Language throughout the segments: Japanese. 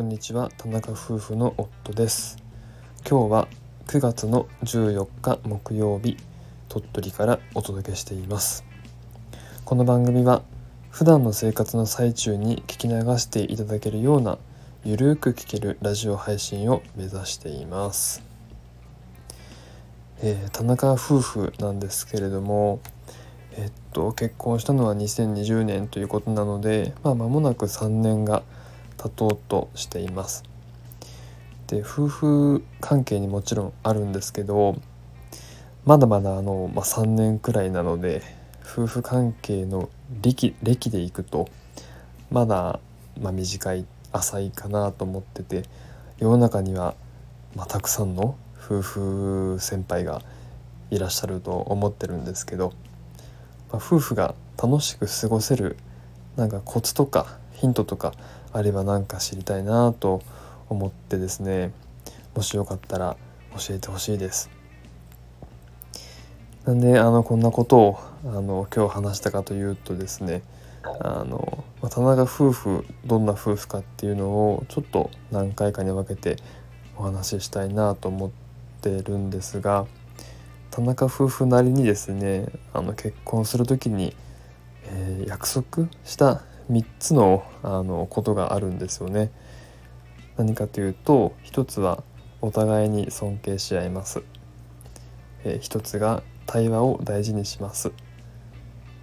こんにちは。田中夫婦の夫です。今日は9月の14日木曜日鳥取からお届けしています。この番組は普段の生活の最中に聞き流していただけるようなゆるく聞けるラジオ配信を目指しています、えー、田中夫婦なんですけれどもえっと結婚したのは2020年ということなのでまあ間もなく3年が経とうとしています。で夫婦関係にもちろんあるんですけどまだまだあの、まあ、3年くらいなので夫婦関係の歴歴でいくとまだ、まあ、短い浅いかなと思ってて世の中には、まあ、たくさんの夫婦先輩がいらっしゃると思ってるんですけどまあ、夫婦が楽しく過ごせるなんかコツとかヒントとかあれば何か知りたいなと思ってですねもしよかったら教えてほしいです。なんであのこんなことをあの今日話したかというとですねあの田中夫婦どんな夫婦かっていうのをちょっと何回かに分けてお話ししたいなと思ってるんですが田中夫婦なりにですねあの結婚する時に、えー、約束した3つのあのことがあるんですよね。何かというと一つはお互いに尊敬し合います。えー、一つが対話を大事にします。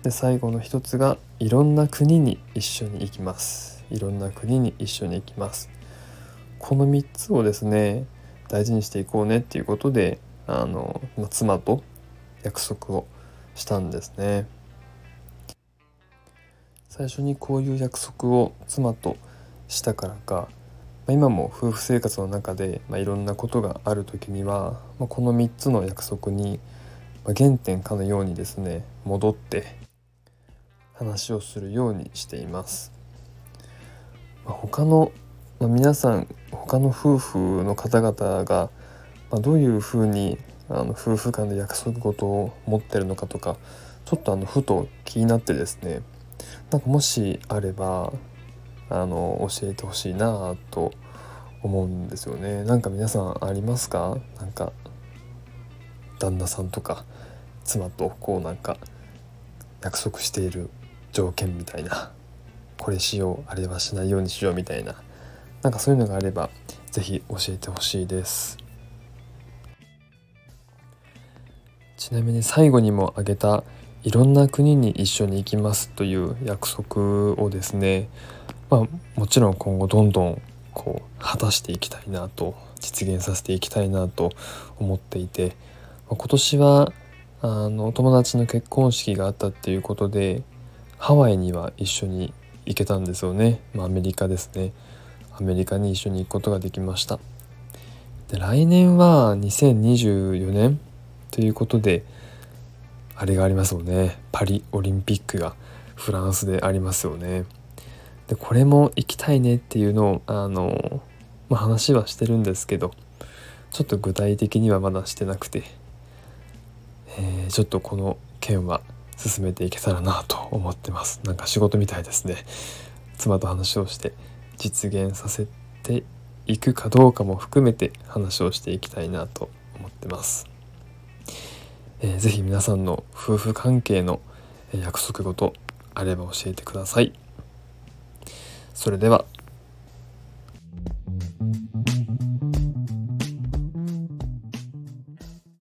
で最後の一つがいろんな国に一緒に行きます。いろんな国に一緒に行きます。この3つをですね大事にしていこうねっていうことであの妻と約束をしたんですね最初にこういう約束を妻としたからか今も夫婦生活の中で、ま、いろんなことがある時には、ま、この3つの約束に、ま、原点かのようにですね戻って話をするようにしています。まあ、他の、ま、皆さん他の夫婦の方々がま、どういうふうにあの夫婦間で約束事を持ってるのかとかちょっとあのふと気になってですねなんかもしあればあの教えてほしいなと思うんですよね。なんか皆さんありますか？なんか旦那さんとか妻とこうなんか約束している条件みたいな。これしようあれはしないようにしようみたいな。なんかそういうのがあれば是非教えてほしいです。ちなみに最後にも挙げたいろんな国に一緒に行きますという約束をですね、まあ、もちろん今後どんどんこう果たしていきたいなと実現させていきたいなと思っていて今年はあの友達の結婚式があったっていうことでハワイには一緒に行けたんですよね、まあ、アメリカですね。アメリカに一緒に行くことができました。で来年は2024年ということであれがありますよね。パリオリンピックがフランスでありますよね。でこれも行きたいねっていうのをあの、まあ、話はしてるんですけどちょっと具体的にはまだしてなくて、えー、ちょっとこの件は進めていけたらなと思ってます。なんか仕事みたいですね。妻と話をして実現させていくかどうかも含めて話をしていきたいなと思ってます。えー、ぜひ皆さんの夫婦関係の約束事あれば教えてください。それでは